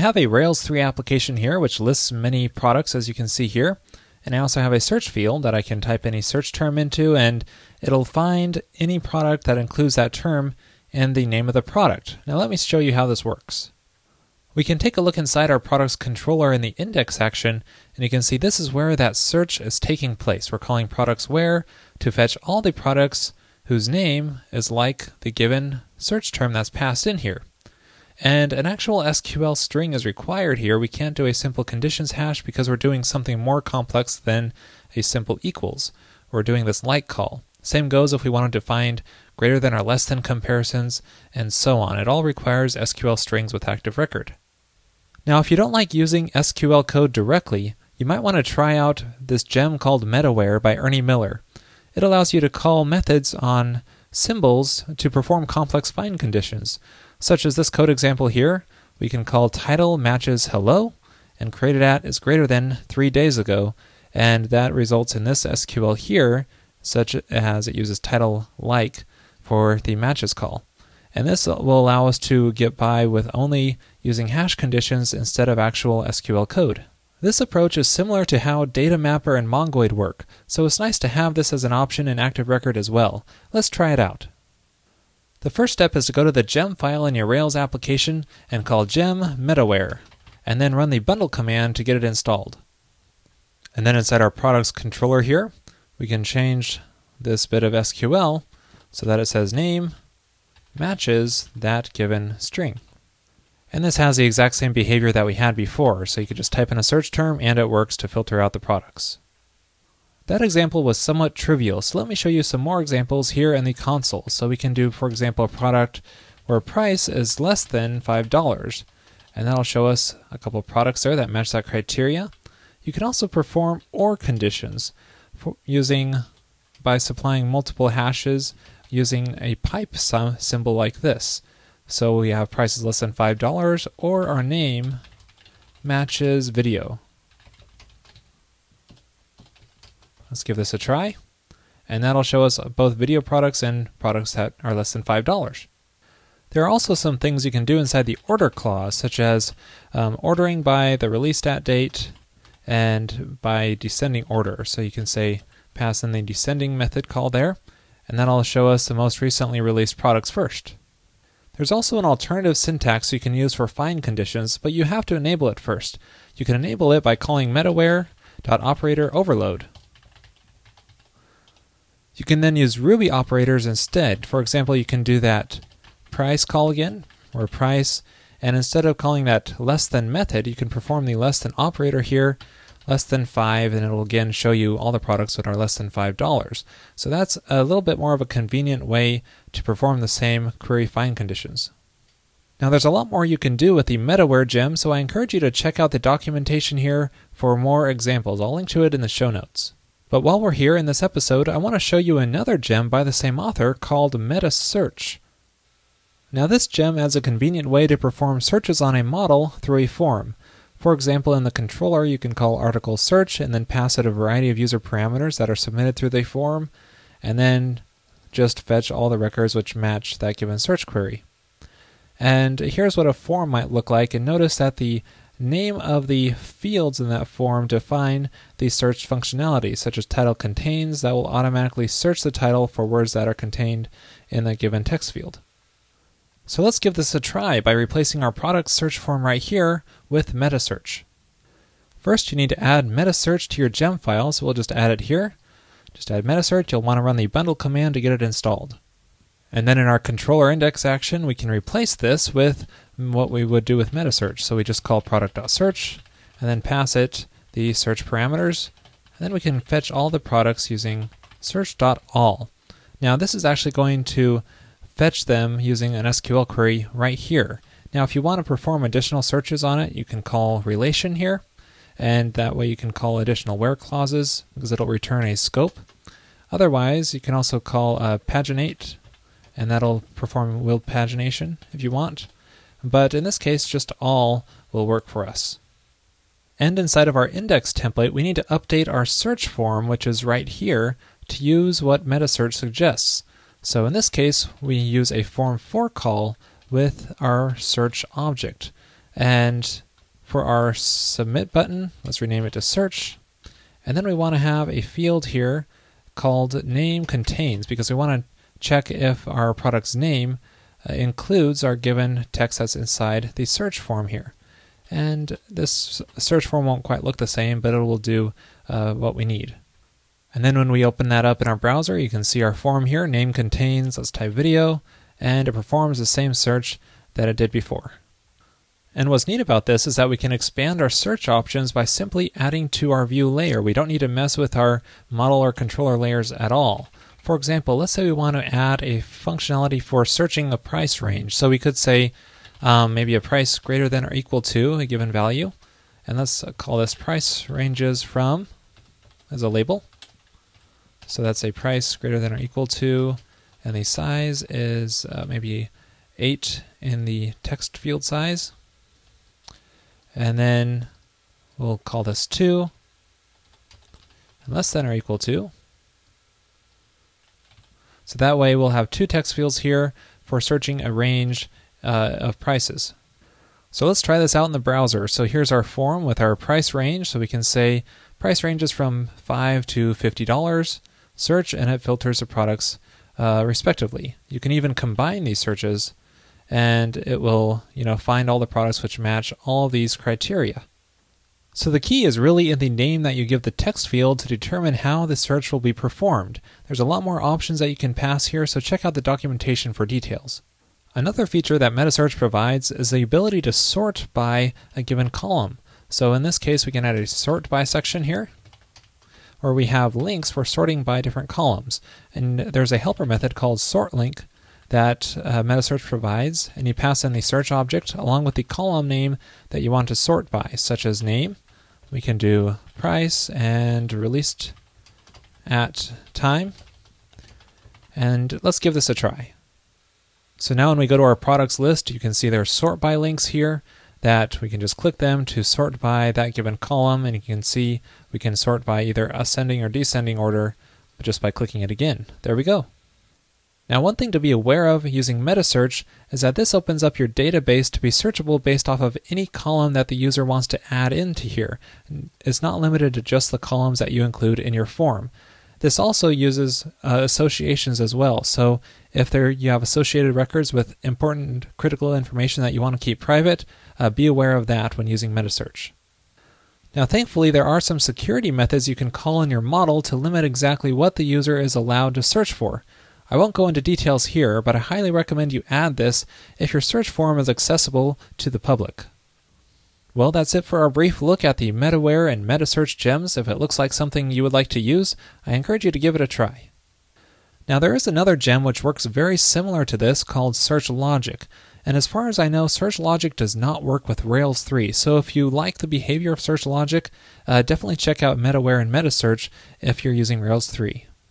have a Rails 3 application here which lists many products as you can see here. And I also have a search field that I can type any search term into and it'll find any product that includes that term in the name of the product. Now let me show you how this works. We can take a look inside our products controller in the index section and you can see this is where that search is taking place. We're calling products where to fetch all the products whose name is like the given search term that's passed in here. And an actual SQL string is required here. We can't do a simple conditions hash because we're doing something more complex than a simple equals. We're doing this like call. Same goes if we wanted to find greater than or less than comparisons, and so on. It all requires SQL strings with active record. Now, if you don't like using SQL code directly, you might want to try out this gem called MetaWhere by Ernie Miller. It allows you to call methods on symbols to perform complex find conditions such as this code example here, we can call title matches hello, and created at is greater than three days ago, and that results in this SQL here, such as it uses title like for the matches call. And this will allow us to get by with only using hash conditions instead of actual SQL code. This approach is similar to how Data Mapper and Mongoid work, so it's nice to have this as an option in Active Record as well. Let's try it out. The first step is to go to the gem file in your Rails application and call gem metawhere, and then run the bundle command to get it installed. And then inside our products controller here, we can change this bit of SQL so that it says name matches that given string. And this has the exact same behavior that we had before, so you could just type in a search term and it works to filter out the products. That example was somewhat trivial, so let me show you some more examples here in the console. So we can do, for example, a product where price is less than $5, and that'll show us a couple products there that match that criteria. You can also perform OR conditions using by supplying multiple hashes using a pipe symbol like this. So we have prices less than $5 or our name matches video. Let's give this a try. And that'll show us both video products and products that are less than $5. There are also some things you can do inside the order clause, such as um, ordering by the release date and by descending order. So you can say pass in the descending method call there, and that'll show us the most recently released products first. There's also an alternative syntax you can use for find conditions, but you have to enable it first. You can enable it by calling metawhere.operator overload. You can then use Ruby operators instead. For example, you can do that price call again, or price, and instead of calling that less than method, you can perform the less than operator here, less than 5, and it'll again show you all the products that are less than $5. So that's a little bit more of a convenient way to perform the same query find conditions. Now there's a lot more you can do with the MetaWhere gem, so I encourage you to check out the documentation here for more examples. I'll link to it in the show notes. But while we're here in this episode, I want to show you another gem by the same author called Meta Search. Now, this gem adds a convenient way to perform searches on a model through a form. For example, in the controller, you can call article search and then pass it a variety of user parameters that are submitted through the form, and then just fetch all the records which match that given search query. And here's what a form might look like, and notice that the name of the fields in that form define the search functionality, such as title contains, that will automatically search the title for words that are contained in that given text field. So let's give this a try by replacing our product search form right here with metasearch. First, you need to add metasearch to your gem file, so we'll just add it here. Just add metasearch, you'll want to run the bundle command to get it installed. And then in our controller index action, we can replace this with what we would do with metasearch. So we just call product.search and then pass it the search parameters. And then we can fetch all the products using search.all. Now this is actually going to fetch them using an SQL query right here. Now if you want to perform additional searches on it, you can call relation here. And that way you can call additional where clauses because it'll return a scope. Otherwise, you can also call uh, paginate and that'll perform will pagination if you want. But in this case, just all will work for us. And inside of our index template, we need to update our search form, which is right here, to use what metasearch suggests. So in this case, we use a form for call with our search object. And For our submit button, let's rename it to search. And then we want to have a field here called name contains because we want to check if our product's name uh, includes our given text that's inside the search form here. And this search form won't quite look the same, but it will do uh, what we need. And then when we open that up in our browser, you can see our form here, name contains, let's type video, and it performs the same search that it did before. And what's neat about this is that we can expand our search options by simply adding to our view layer. We don't need to mess with our model or controller layers at all. For example, let's say we want to add a functionality for searching a price range. So we could say um, maybe a price greater than or equal to a given value. And let's call this price ranges from as a label. So that's a price greater than or equal to, and the size is uh, maybe 8 in the text field size. And then we'll call this 2, and less than or equal to. So that way we'll have two text fields here for searching a range uh, of prices. So let's try this out in the browser. So here's our form with our price range. So we can say price ranges from 5 to $50, search, and it filters the products uh, respectively. You can even combine these searches and it will you know find all the products which match all these criteria. So the key is really in the name that you give the text field to determine how the search will be performed. There's a lot more options that you can pass here, so check out the documentation for details. Another feature that Metasearch provides is the ability to sort by a given column. So in this case, we can add a sort by section here, where we have links for sorting by different columns. And there's a helper method called sort link that uh, Metasearch provides, and you pass in the search object along with the column name that you want to sort by, such as name. We can do price and released at time. And let's give this a try. So now when we go to our products list, you can see there's sort by links here that we can just click them to sort by that given column, and you can see we can sort by either ascending or descending order just by clicking it again. There we go. Now, one thing to be aware of using Metasearch is that this opens up your database to be searchable based off of any column that the user wants to add into here. It's not limited to just the columns that you include in your form. This also uses uh, associations as well. So if there you have associated records with important critical information that you want to keep private, uh, be aware of that when using Metasearch. Now, thankfully, there are some security methods you can call in your model to limit exactly what the user is allowed to search for. I won't go into details here, but I highly recommend you add this if your search form is accessible to the public. Well, that's it for our brief look at the MetaWhere and MetaSearch gems. If it looks like something you would like to use, I encourage you to give it a try. Now, there is another gem which works very similar to this called Search Logic. And as far as I know, Search Logic does not work with Rails 3. So if you like the behavior of Search Logic, uh, definitely check out MetaWhere and MetaSearch if you're using Rails 3.